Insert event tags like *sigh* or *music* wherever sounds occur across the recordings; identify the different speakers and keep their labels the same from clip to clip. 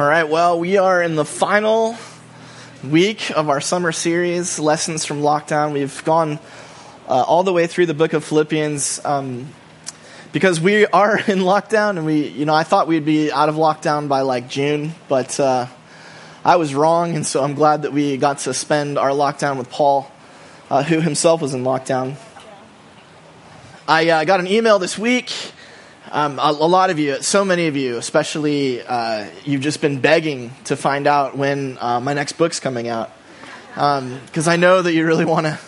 Speaker 1: All right, well, we are in the final week of our summer series, Lessons from Lockdown. We've gone uh, all the way through the book of Philippians um, because we are *laughs* in lockdown, and we, you know, I thought we'd be out of lockdown by like June, but uh, I was wrong, and so I'm glad that we got to spend our lockdown with Paul, uh, who himself was in lockdown. I uh, got an email this week um, a, a, lot of you, so many of you, especially, uh, you've just been begging to find out when uh, my next book's coming out, because um, I know that you really want to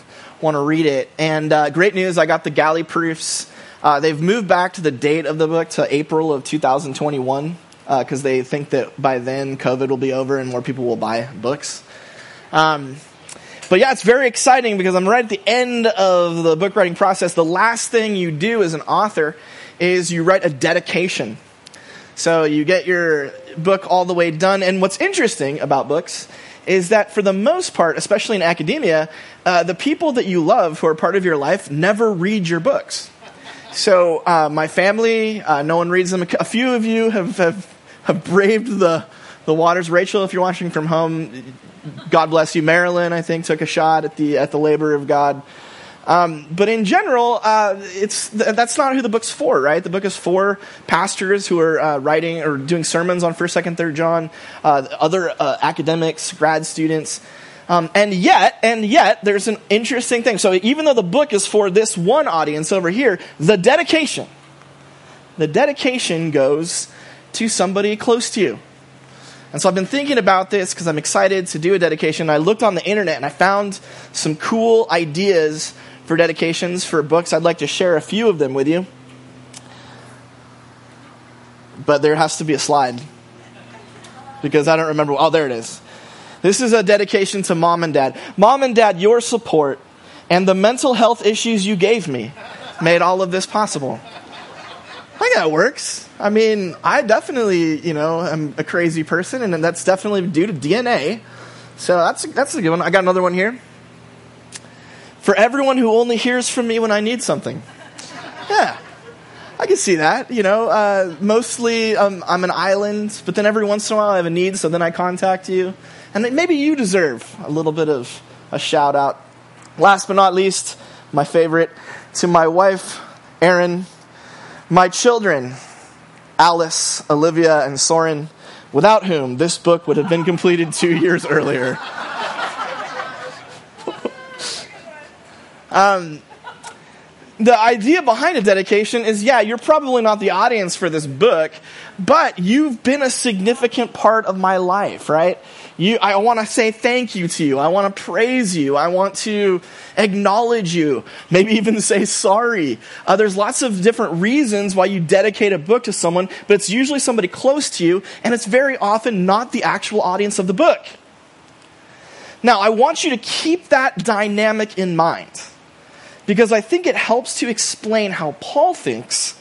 Speaker 1: want to read it. And uh, great news, I got the galley proofs. Uh, they've moved back to the date of the book to April of 2021 because uh, they think that by then COVID will be over and more people will buy books. Um, but yeah, it's very exciting because I'm right at the end of the book writing process. The last thing you do as an author is you write a dedication. So you get your book all the way done. And what's interesting about books is that for the most part, especially in academia, uh, the people that you love who are part of your life never read your books. So uh, my family, uh, no one reads them. A few of you have, have, have braved the, the waters. Rachel, if you're watching from home, God bless you. Marilyn, I think, took a shot at the, at the labor of God. Um, but in general, uh, it's that's not who the book's for, right? The book is for pastors who are uh, writing or doing sermons on First, Second, Third John, uh, other uh, academics, grad students, um, and yet, and yet, there's an interesting thing. So even though the book is for this one audience over here, the dedication, the dedication goes to somebody close to you. And so I've been thinking about this because I'm excited to do a dedication. I looked on the internet and I found some cool ideas for dedications for books. I'd like to share a few of them with you. But there has to be a slide because I don't remember. Oh, there it is. This is a dedication to mom and dad. Mom and dad, your support and the mental health issues you gave me made all of this possible. I think that works. I mean, I definitely, you know, am a crazy person, and that's definitely due to DNA. So that's that's a good one. I got another one here for everyone who only hears from me when I need something. Yeah, I can see that. You know, uh, mostly um, I'm an island, but then every once in a while I have a need, so then I contact you. And maybe you deserve a little bit of a shout out. Last but not least, my favorite, to my wife, Erin, my children, Alice, Olivia, and Soren, without whom this book would have been completed two years earlier. Um, the idea behind a dedication is yeah, you're probably not the audience for this book, but you've been a significant part of my life, right? You, I want to say thank you to you. I want to praise you. I want to acknowledge you. Maybe even say sorry. Uh, there's lots of different reasons why you dedicate a book to someone, but it's usually somebody close to you, and it's very often not the actual audience of the book. Now, I want you to keep that dynamic in mind because I think it helps to explain how Paul thinks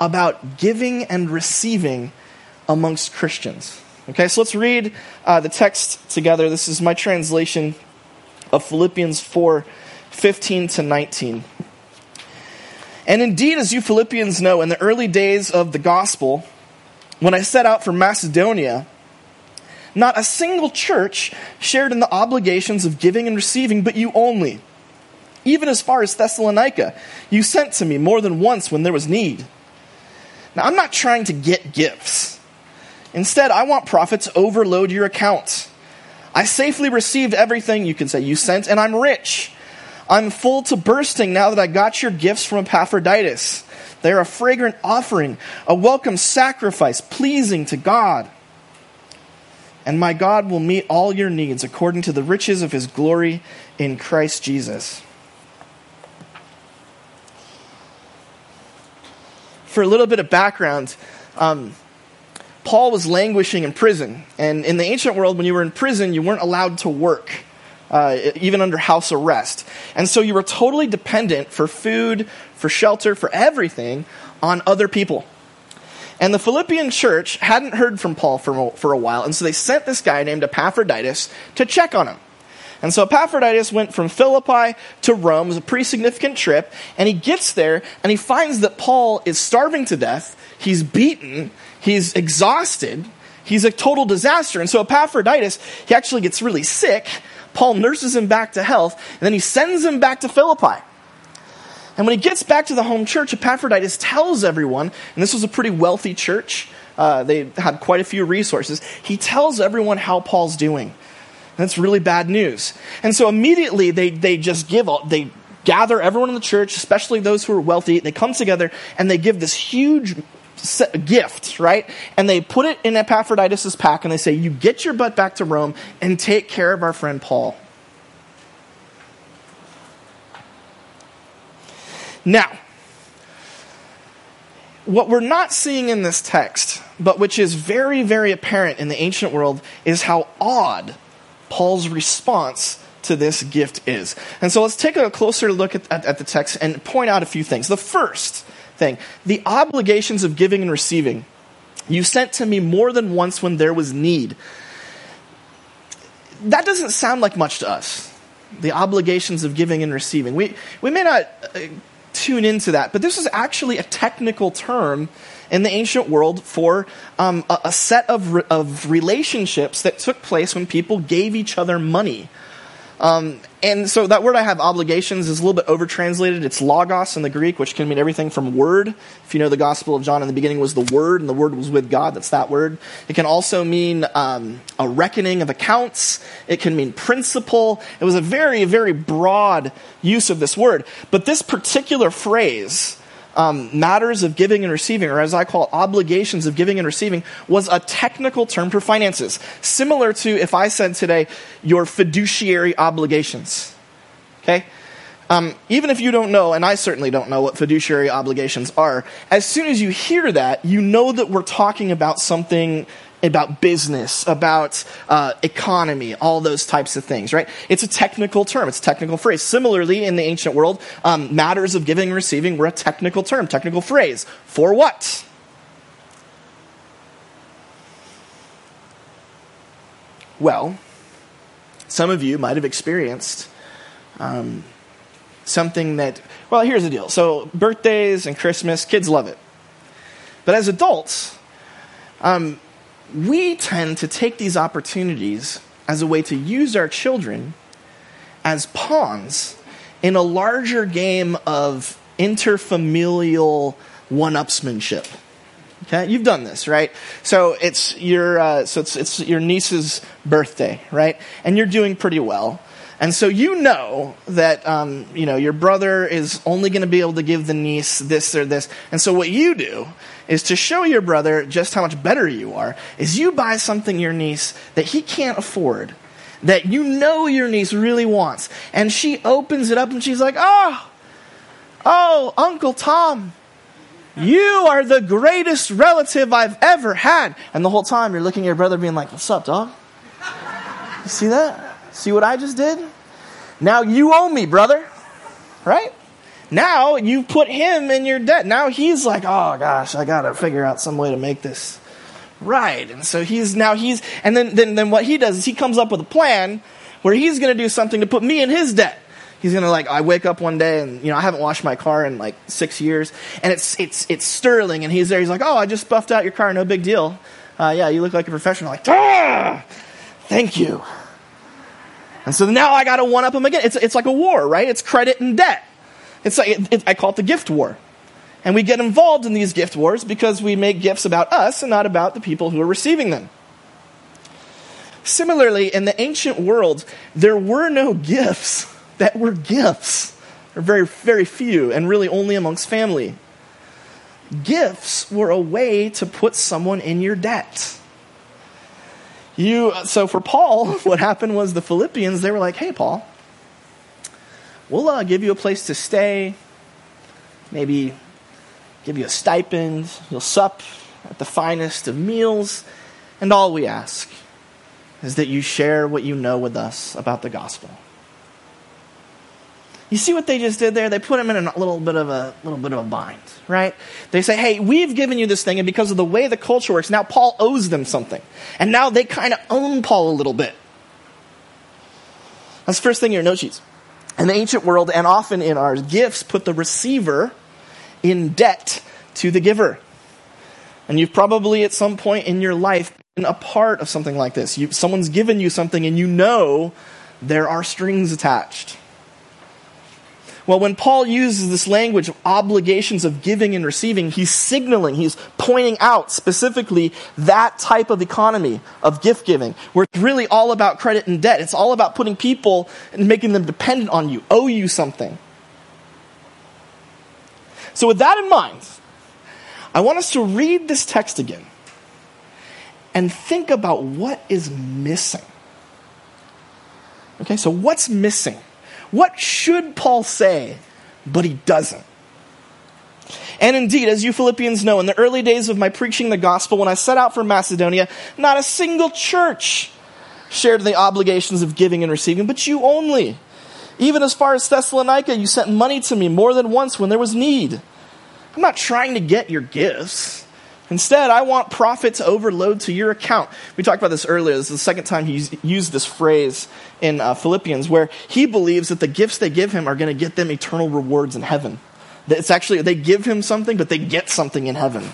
Speaker 1: about giving and receiving amongst Christians. Okay, so let's read uh, the text together. This is my translation of Philippians 4 15 to 19. And indeed, as you Philippians know, in the early days of the gospel, when I set out for Macedonia, not a single church shared in the obligations of giving and receiving, but you only even as far as Thessalonica. You sent to me more than once when there was need. Now, I'm not trying to get gifts. Instead, I want profits overload your accounts. I safely received everything you can say you sent, and I'm rich. I'm full to bursting now that I got your gifts from Epaphroditus. They are a fragrant offering, a welcome sacrifice, pleasing to God. And my God will meet all your needs according to the riches of his glory in Christ Jesus. For a little bit of background, um, Paul was languishing in prison. And in the ancient world, when you were in prison, you weren't allowed to work, uh, even under house arrest. And so you were totally dependent for food, for shelter, for everything on other people. And the Philippian church hadn't heard from Paul for, for a while, and so they sent this guy named Epaphroditus to check on him. And so Epaphroditus went from Philippi to Rome. It was a pretty significant trip. And he gets there and he finds that Paul is starving to death. He's beaten. He's exhausted. He's a total disaster. And so Epaphroditus, he actually gets really sick. Paul nurses him back to health, and then he sends him back to Philippi. And when he gets back to the home church, Epaphroditus tells everyone, and this was a pretty wealthy church, uh, they had quite a few resources. He tells everyone how Paul's doing. That's really bad news. And so immediately they, they just give, they gather everyone in the church, especially those who are wealthy. They come together and they give this huge gift, right? And they put it in Epaphroditus' pack and they say, You get your butt back to Rome and take care of our friend Paul. Now, what we're not seeing in this text, but which is very, very apparent in the ancient world, is how odd Paul's response to this gift is. And so let's take a closer look at, at, at, the text and point out a few things. The first thing the obligations of giving and receiving. You sent to me more than once when there was need. That doesn't sound like much to us. The obligations of giving and receiving. We, we may not uh, tune into that, but this is actually a technical term in the ancient world for um, a, a, set of, re- of relationships that took place when people gave each other money. Um, and so that word I have, obligations, is a little bit over translated. It's logos in the Greek, which can mean everything from word. If you know the Gospel of John, in the beginning was the Word, and the Word was with God. That's that word. It can also mean um, a reckoning of accounts. It can mean principle. It was a very, very broad use of this word. But this particular phrase, um, matters of giving and receiving, or as I call it, obligations of giving and receiving, was a technical term for finances. Similar to if I said today, your fiduciary obligations. Okay? Um, even if you don't know, and I certainly don't know what fiduciary obligations are, as soon as you hear that, you know that we're talking about something about business, about uh, economy, all those types of things, right? It's a technical term, it's a technical phrase. Similarly, in the ancient world, um, matters of giving and receiving were a technical term, technical phrase. For what? Well, some of you might have experienced um, something that, well, here's the deal. So, birthdays and Christmas, kids love it. But as adults, um, we tend to take these opportunities as a way to use our children as pawns in a larger game of interfamilial one-upsmanship. Okay, you've done this, right? So it's your uh, so it's it's your niece's birthday, right? And you're doing pretty well. And so you know that um, you know your brother is only going to be able to give the niece this or this. And so what you do is to show your brother just how much better you are. Is you buy something your niece that he can't afford, that you know your niece really wants, and she opens it up and she's like, "Oh, oh, Uncle Tom." You are the greatest relative I've ever had. And the whole time you're looking at your brother being like, What's up, dog? You see that? See what I just did? Now you owe me, brother. Right? Now you put him in your debt. Now he's like, oh gosh, I gotta figure out some way to make this right. And so he's now he's and then then, then what he does is he comes up with a plan where he's gonna do something to put me in his debt. He's gonna like I wake up one day and you know I haven't washed my car in like six years and it's it's it's sterling and he's there he's like oh I just buffed out your car no big deal uh, yeah you look like a professional like ah, thank you and so now I got to one up him again. It's, it's like a war, right? It's credit and debt. It's like, it, it, I call it the gift war. And we get involved in these gift wars because we make gifts about us and not about the people who are receiving them. Similarly, in the ancient world, there were no gifts *laughs* that were gifts. Were very, very few, and really only amongst family. Gifts were a way to put someone in your debt. You, so for Paul, *laughs* what happened was the Philippians, they were like, hey, Paul, we'll uh, give you a place to stay, maybe give you a stipend, you'll sup at the finest of meals, and all we ask is that you share what you know with us about the gospel. You see what they just did there? They put him in a little bit of a little bit of a bind, right? They say, "Hey, we've given you this thing, and because of the way the culture works, now Paul owes them something, and now they kind of own Paul a little bit." That's the first thing in your note sheets. In the ancient world, and often in ours, gifts put the receiver in debt to the giver. And you've probably at some point in your life been a part of something like this. You, someone's given you something and you know there are strings attached. Well, when Paul uses this language of obligations of giving and receiving, he's signaling, he's pointing out specifically that type of economy of gift giving, where it's really all about credit and debt. It's all about putting people and making them dependent on you, owe you something. So, with that in mind, I want us to read this text again and think about what is missing. Okay, so what's missing? What should Paul say, but he doesn't? And indeed, as you Philippians know, in the early days of my preaching the gospel, when I set out for Macedonia, not a single church shared the obligations of giving and receiving, but you only. Even as far as Thessalonica, you sent money to me more than once when there was need. I'm not trying to get your gifts. Instead, I want profit to overload to your account. We talked about this earlier. This is the second time he used this phrase in uh, Philippians, where he believes that the gifts they give him are going to get them eternal rewards in heaven. It's actually, they give him something, but they get something in heaven.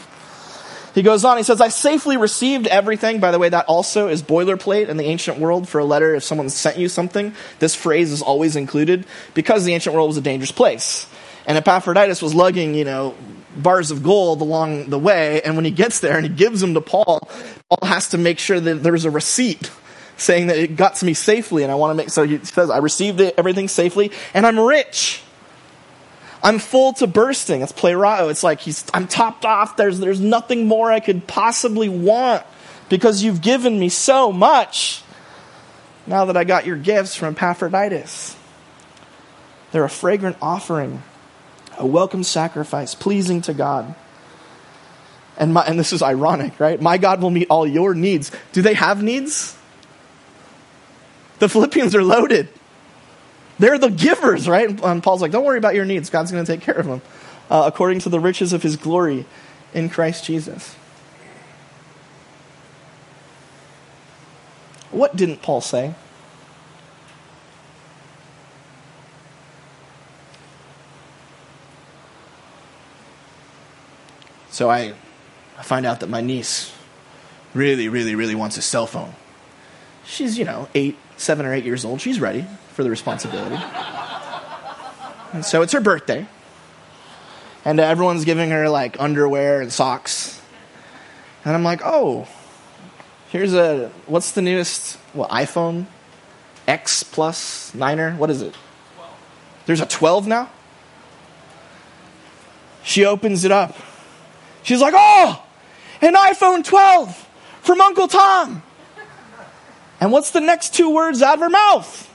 Speaker 1: He goes on, he says, I safely received everything. By the way, that also is boilerplate in the ancient world for a letter. If someone sent you something, this phrase is always included because the ancient world was a dangerous place. And Epaphroditus was lugging, you know, bars of gold along the way. And when he gets there and he gives them to Paul, Paul has to make sure that there's a receipt saying that it got to me safely. And I want to make, so he says, I received it, everything safely, and I'm rich. I'm full to bursting. It's plerao. It's like he's, I'm topped off. There's, there's nothing more I could possibly want because you've given me so much. Now that I got your gifts from Epaphroditus, they're a fragrant offering a welcome sacrifice, pleasing to God. And, my, and this is ironic, right? My God will meet all your needs. Do they have needs? The Philippians are loaded. They're the givers, right? And Paul's like, don't worry about your needs. God's going to take care of them uh, according to the riches of his glory in Christ Jesus. What didn't Paul say? So I, I find out that my niece really, really, really wants a cell phone. She's, you know, eight, seven or eight years old. She's ready for the responsibility. and so it's her birthday. And everyone's giving her like underwear and socks. And I'm like, oh, here's a, what's the newest, what, iPhone? X plus, niner? What is it? 12. There's a 12 now? She opens it up She's like, oh, an iPhone 12 from Uncle Tom. And what's the next two words out of her mouth?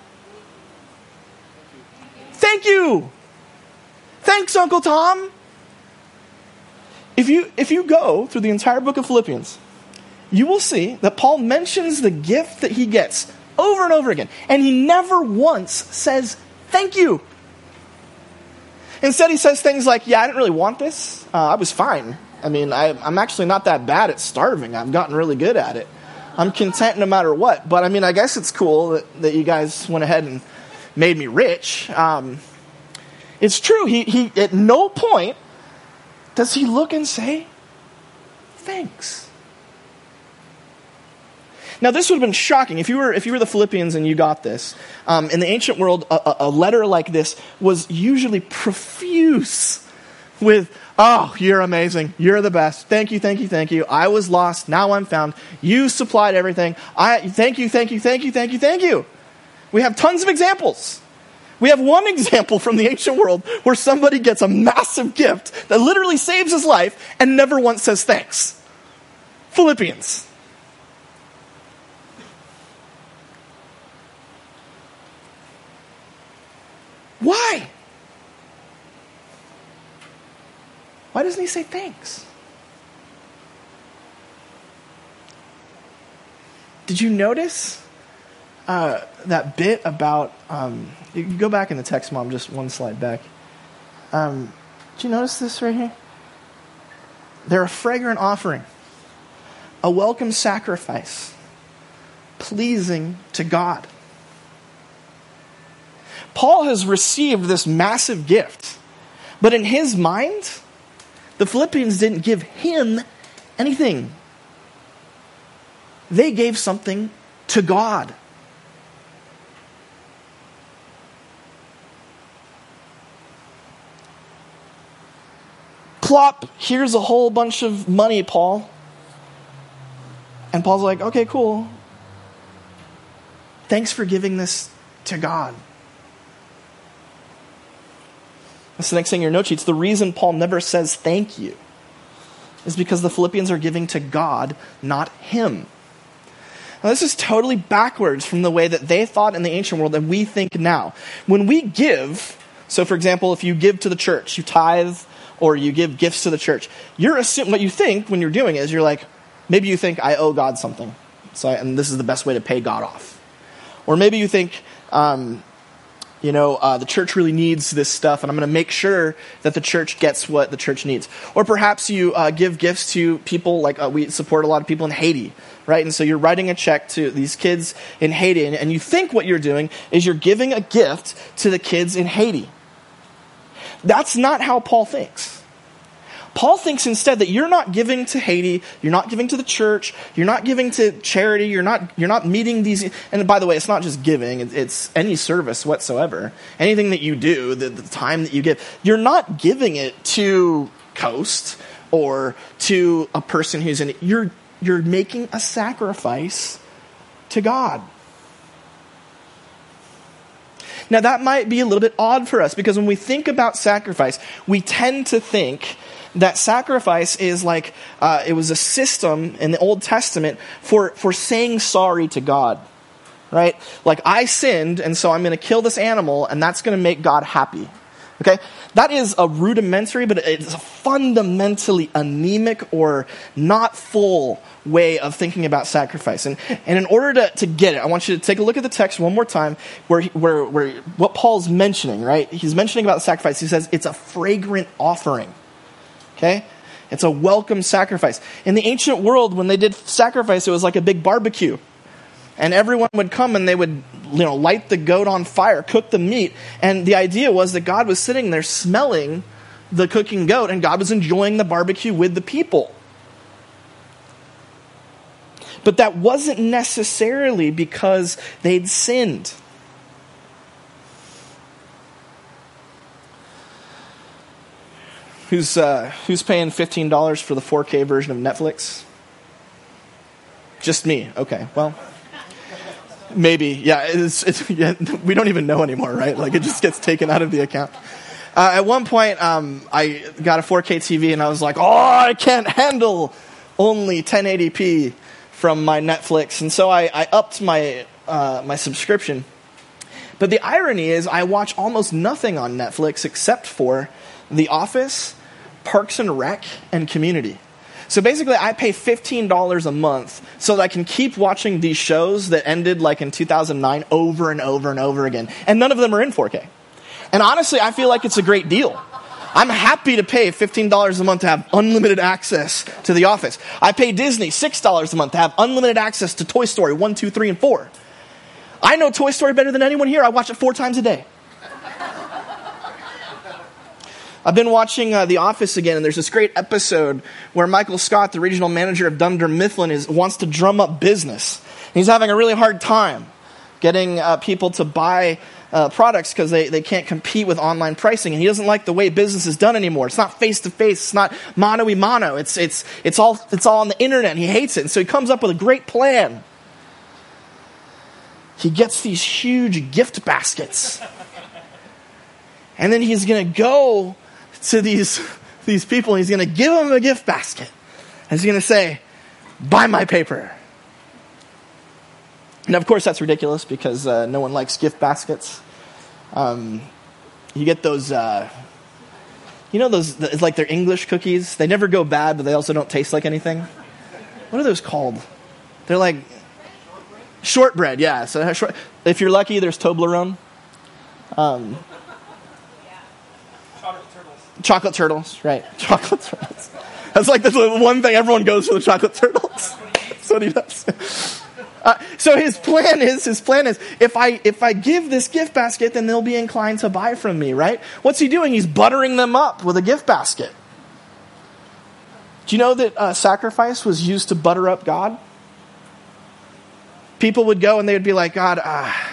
Speaker 1: Thank you. Thanks, Uncle Tom. If you, if you go through the entire book of Philippians, you will see that Paul mentions the gift that he gets over and over again, and he never once says thank you. Instead, he says things like, Yeah, I didn't really want this. Uh, I was fine. I mean, I, am actually not that bad at starving. I've gotten really good at it. I'm content no matter what. But I mean, I guess it's cool that, that you guys went ahead and made me rich. Um, it's true. He, he, at no point does he look and say, thanks. Now, this would have been shocking if you were if you were the Philippians and you got this. Um, in the ancient world, a, a letter like this was usually profuse with Oh, you're amazing. You're the best. Thank you, thank you, thank you. I was lost. Now I'm found. You supplied everything. I thank you, thank you, thank you, thank you, thank you. We have tons of examples. We have one *laughs* example from the ancient world where somebody gets a massive gift that literally saves his life and never once says thanks. Philippians. Why? Why doesn't he say thanks? Did you notice uh, that bit about? Um, you go back in the text, mom, just one slide back. Um, did you notice this right here? They're a fragrant offering, a welcome sacrifice, pleasing to God. Paul has received this massive gift, but in his mind, the Philippians didn't give him anything. they gave something to God. Plop, here's a whole bunch of money, Paul. And Paul's like, okay, cool. Thanks for giving this to God. That's the next thing in your note sheets. The reason Paul never says thank you is because the Philippians are giving to God, not him. Now, this is totally backwards from the way that they thought in the ancient world and we think now. When we give, so for example, if you give to the church, you tithe or you give gifts to the church, you're assuming what you think when you're doing is you're like, maybe you think I owe God something, so I, and this is the best way to pay God off, or maybe you think um, you know, uh, the church really needs this stuff, and I'm going to make sure that the church gets what the church needs. Or perhaps you uh, give gifts to people, like uh, we support a lot of people in Haiti, right? And so you're writing a check to these kids in Haiti, and, and you think what you're doing is you're giving a gift to the kids in Haiti. That's not how Paul thinks. Paul thinks instead that you're not giving to Haiti, you're not giving to the church, you're not giving to charity, you're not, you're not meeting these. And by the way, it's not just giving, it's any service whatsoever. Anything that you do, the, the time that you give, you're not giving it to Coast or to a person who's in it. You're, you're making a sacrifice to God. Now, that might be a little bit odd for us because when we think about sacrifice, we tend to think that sacrifice is like uh, it was a system in the Old Testament for, for saying sorry to God. Right? Like, I sinned, and so I'm going to kill this animal, and that's going to make God happy. Okay? That is a rudimentary, but it's a fundamentally anemic or not full way of thinking about sacrifice. And, and in order to, to get it, I want you to take a look at the text one more time where, where, where what Paul's mentioning, right? He's mentioning about the sacrifice. He says it's a fragrant offering. Okay? It's a welcome sacrifice. In the ancient world, when they did sacrifice, it was like a big barbecue. And everyone would come and they would, you know, light the goat on fire, cook the meat. And the idea was that God was sitting there smelling the cooking goat and God was enjoying the barbecue with the people. But that wasn't necessarily because they'd sinned. Who's, uh, who's paying $15 for the 4K version of Netflix? Just me. Okay, well, maybe. Yeah, it's, it's, *laughs* yeah, we don't even know anymore, right? Like, it just gets taken out of the account. Uh, at one point, um, I got a 4K TV and I was like, oh, I can't handle only 1080p from my Netflix. And so I, I upped my, uh, my subscription. But the irony is, I watch almost nothing on Netflix except for The Office, Parks and Rec, and Community. So basically, I pay $15 a month so that I can keep watching these shows that ended like in 2009 over and over and over again. And none of them are in 4K. And honestly, I feel like it's a great deal. I'm happy to pay $15 a month to have unlimited access to The Office. I pay Disney $6 a month to have unlimited access to Toy Story 1, 2, 3, and 4. I know Toy Story better than anyone here. I watch it four times a day. I've been watching uh, The Office again, and there's this great episode where Michael Scott, the regional manager of Dunder Mifflin, is, wants to drum up business. He's having a really hard time getting uh, people to buy uh, products because they, they can't compete with online pricing. And he doesn't like the way business is done anymore. It's not face to face. It's not mano a mano. It's, it's, it's, all, it's all on the internet. And he hates it. And so he comes up with a great plan. He gets these huge gift baskets. And then he's going to go to these, *laughs* these people he's going to give them a gift basket. And he's going to say, Buy my paper. And of course, that's ridiculous because uh, no one likes gift baskets. Um, you get those, uh, you know, those, it's like they're English cookies. They never go bad, but they also don't taste like anything. What are those called? They're like shortbread, yeah. So short, if you're lucky, there's Toblerone. Um, Chocolate turtles, right? *laughs* Chocolate turtles. That's like the one thing everyone goes for the chocolate turtles. *laughs* That's what he does. Uh, so his plan is his plan is if I if I give this gift basket, then they'll be inclined to buy from me, right? What's he doing? He's buttering them up with a gift basket. Do you know that uh, sacrifice was used to butter up God? people would go and they would be like, God, ah,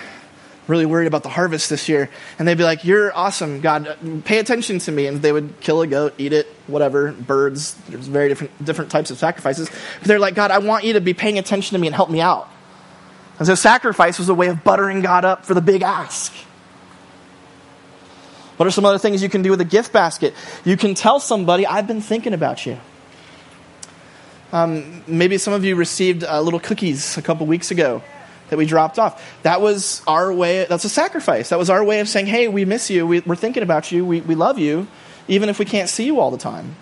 Speaker 1: really worried about the harvest this year. And they'd be like, You're awesome, God, pay attention to me. And they would kill a goat, eat it, whatever, birds. There's very different, different types of sacrifices. But they're like, God, I want you to be paying attention to me and help me out. And so sacrifice was a way of buttering God up for the big ask. What are some other things you can do with a gift basket? You can tell somebody, I've been thinking about you. Um, maybe some of you received uh, little cookies a couple weeks ago that we dropped off. That was our way, that's a sacrifice. That was our way of saying, hey, we miss you. We, are thinking about you. We, we love you, even if we can't see you all the time.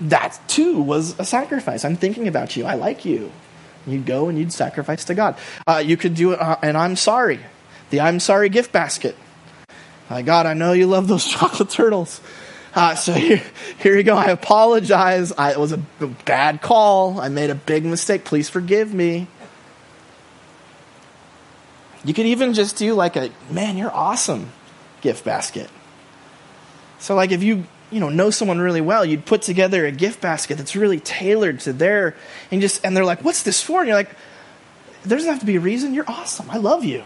Speaker 1: That too was a sacrifice. I'm thinking about you. I like you. You'd go and you'd sacrifice to God. Uh, you could do it, uh, and I'm sorry. The I'm sorry gift basket. Uh, God, I know you love those *laughs* chocolate turtles. Uh, so here, here you go. I apologize. I, it was a bad call. I made a big mistake. Please forgive me. You could even just do like a, man, you're awesome gift basket. So, like, if you you know know someone really well, you'd put together a gift basket that's really tailored to their and just and they're like, "What's this for?" And you're like, "There doesn't have to be a reason. You're awesome. I love you."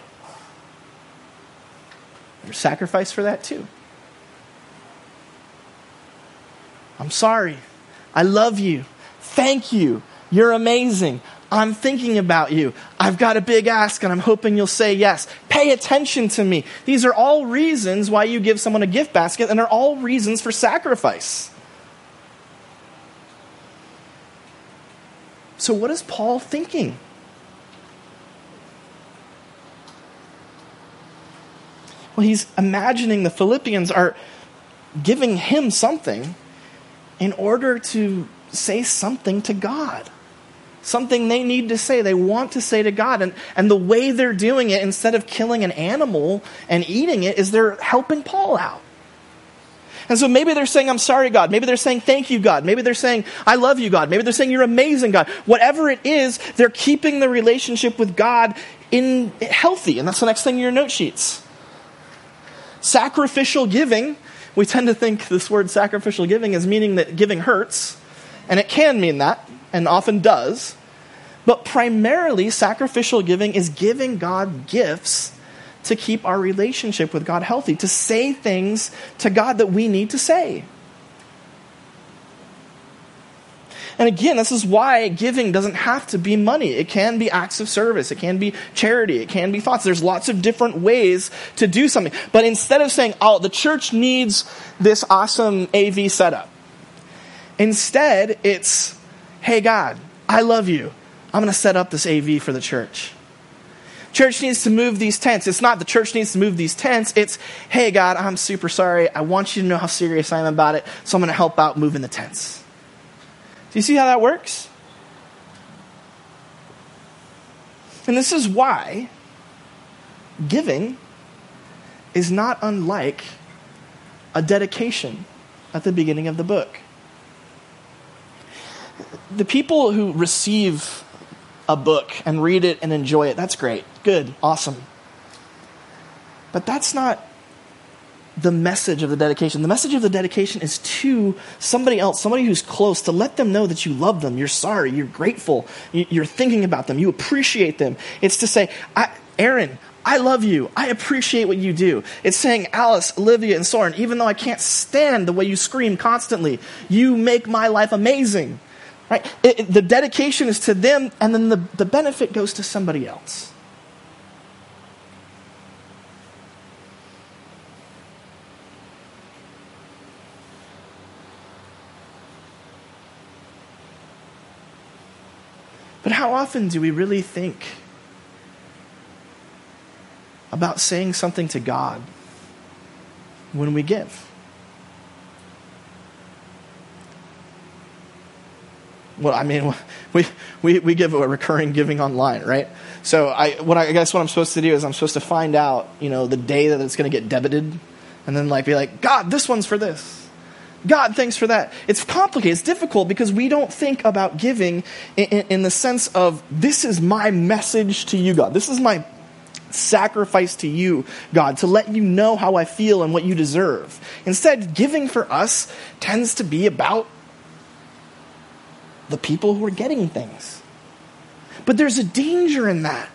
Speaker 1: There's sacrifice for that too. I'm sorry. I love you. Thank you. You're amazing. I'm thinking about you. I've got a big ask and I'm hoping you'll say yes. Pay attention to me. These are all reasons why you give someone a gift basket and are all reasons for sacrifice. So, what is Paul thinking? Well, he's imagining the Philippians are giving him something in order to say something to God something they need to say, they want to say to God. And, and the way they're doing it, instead of killing an animal and eating it, is they're helping Paul out. And so maybe they're saying, I'm sorry, God. Maybe they're saying, thank you, God. Maybe they're saying, I love you, God. Maybe they're saying, you're amazing, God. Whatever it is, they're keeping the relationship with God in healthy. And that's the next thing in your note sheets. Sacrificial giving, we tend to think this word sacrificial giving is meaning that giving hurts. And it can mean that, and often does. But primarily, sacrificial giving is giving God gifts to keep our relationship with God healthy, to say things to God that we need to say. And again, this is why giving doesn't have to be money. It can be acts of service. It can be charity. It can be thoughts. There's lots of different ways to do something. But instead of saying, oh, the church needs this awesome AV setup, instead it's, hey, God, I love you. I'm going to set up this AV for the church. Church needs to move these tents. It's not the church needs to move these tents. It's, hey, God, I'm super sorry. I want you to know how serious I am about it, so I'm going to help out moving the tents. Do you see how that works? And this is why giving is not unlike a dedication at the beginning of the book. The people who receive a book and read it and enjoy it. That's great. Good. Awesome. But that's not the message of the dedication. The message of the dedication is to somebody else, somebody who's close, to let them know that you love them, you're sorry, you're grateful, you're thinking about them, you appreciate them. It's to say, Erin, I love you. I appreciate what you do. It's saying, Alice, Olivia, and Soren, even though I can't stand the way you scream constantly, you make my life amazing. Right? It, it, the dedication is to them, and then the, the benefit goes to somebody else. But how often do we really think about saying something to God when we give? Well, I mean, *laughs* we, we, we give a recurring giving online, right? So I, what I, I guess what I'm supposed to do is I'm supposed to find out, you know, the day that it's going to get debited, and then like be like, God, this one's for this. God, thanks for that. It's complicated. It's difficult because we don't think about giving in, in, in the sense of this is my message to you, God. This is my sacrifice to you, God, to let you know how I feel and what you deserve. Instead, giving for us tends to be about the people who are getting things. But there's a danger in that.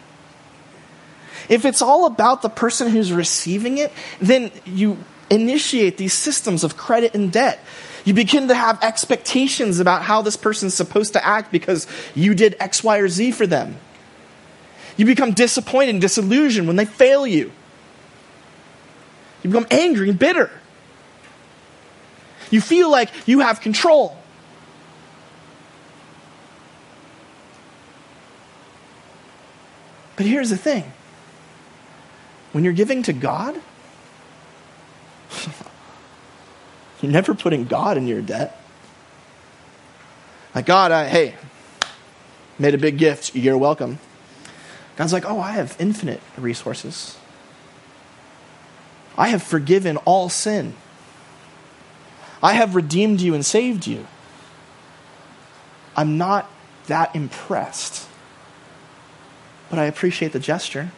Speaker 1: If it's all about the person who's receiving it, then you initiate these systems of credit and debt. You begin to have expectations about how this person's supposed to act because you did X, Y, or Z for them. You become disappointed and disillusioned when they fail you. You become angry and bitter. You feel like you have control. But here's the thing when you're giving to God, *laughs* you're never putting God in your debt. Like, God, I, hey, made a big gift. You're welcome. God's like, oh, I have infinite resources. I have forgiven all sin. I have redeemed you and saved you. I'm not that impressed, but I appreciate the gesture.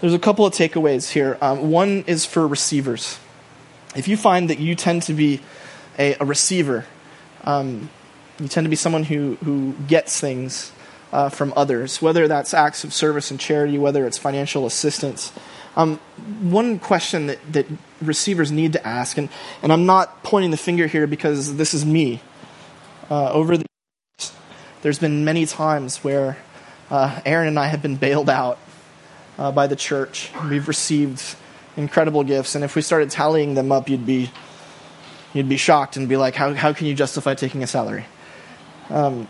Speaker 1: There's a couple of takeaways here. Um, one is for receivers. If you find that you tend to be a, a receiver, um, you tend to be someone who, who gets things uh, from others, whether that's acts of service and charity, whether it's financial assistance. Um, one question that, that receivers need to ask, and, and I'm not pointing the finger here because this is me. Uh, over the years, there's been many times where uh, Erin and I have been bailed out uh, by the church. We've received incredible gifts, and if we started tallying them up, you'd be you'd be shocked and be like, "How how can you justify taking a salary?" Um,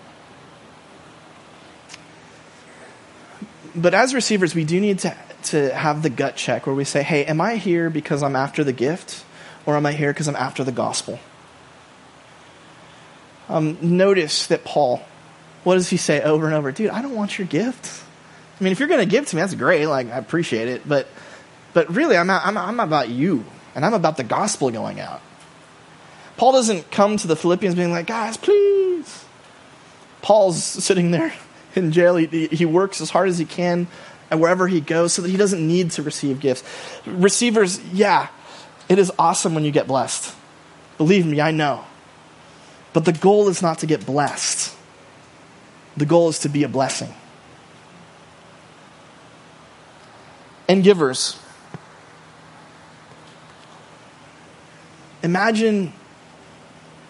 Speaker 1: but as receivers, we do need to to have the gut check where we say, "Hey, am I here because I'm after the gift, or am I here because I'm after the gospel?" Um, notice that Paul, what does he say over and over? Dude, I don't want your gift. I mean, if you're going to give to me, that's great. Like, I appreciate it. But, but really, I'm, I'm, I'm about you, and I'm about the gospel going out. Paul doesn't come to the Philippians being like, guys, please. Paul's sitting there in jail. He, he works as hard as he can and wherever he goes so that he doesn't need to receive gifts. Receivers, yeah, it is awesome when you get blessed. Believe me, I know. But the goal is not to get blessed, the goal is to be a blessing. and givers. Imagine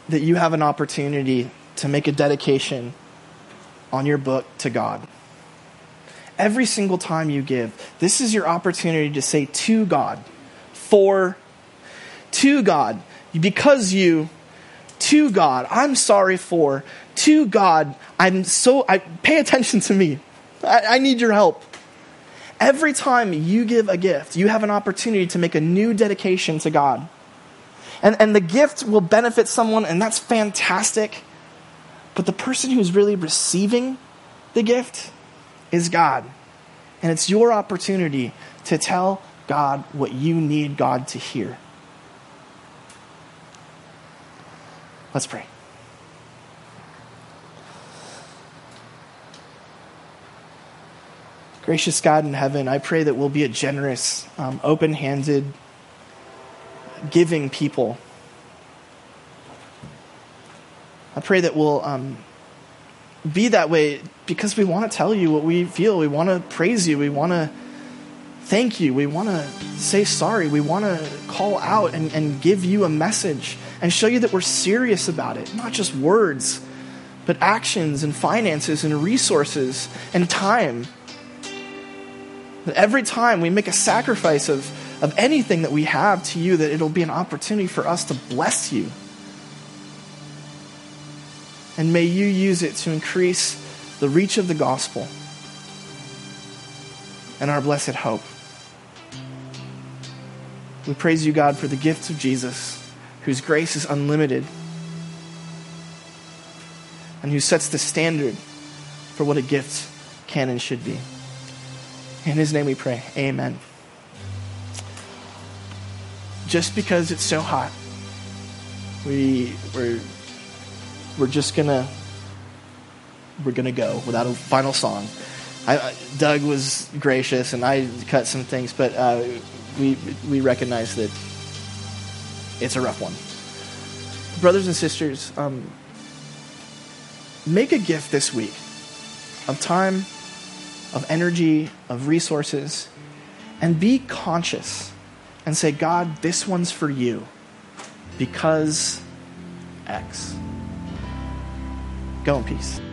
Speaker 1: that you have an opportunity to make a dedication on your book to God. Every single time you give, this is your opportunity to say to God, for, to God, because you, to God, I'm sorry for, to God, I'm so, I, pay attention to me. I, I need your help. Every time you give a gift, you have an opportunity to make a new dedication to God. And, and the gift will benefit someone, and that's fantastic. But the person who's really receiving the gift is God. And it's your opportunity to tell God what you need God to hear. Let's pray. Gracious God in heaven, I pray that we'll be a generous, um, open handed, giving people. I pray that we'll um, be that way because we want to tell you what we feel. We want to praise you. We want to thank you. We want to say sorry. We want to call out and, and give you a message and show you that we're serious about it, not just words, but actions and finances and resources and time. That every time we make a sacrifice of, of anything that we have to you, that it'll be an opportunity for us to bless you. And may you use it to increase the reach of the gospel and our blessed hope. We praise you, God, for the gifts of Jesus, whose grace is unlimited and who sets the standard for what a gift can and should be. In his name we pray. Amen. Just because it's so hot, we we're we're just gonna we're gonna go without a final song. I, Doug was gracious, and I cut some things, but uh, we we recognize that it's a rough one. brothers and sisters, um, make a gift this week of time, of energy, of resources, and be conscious and say, God, this one's for you because X. Go in peace.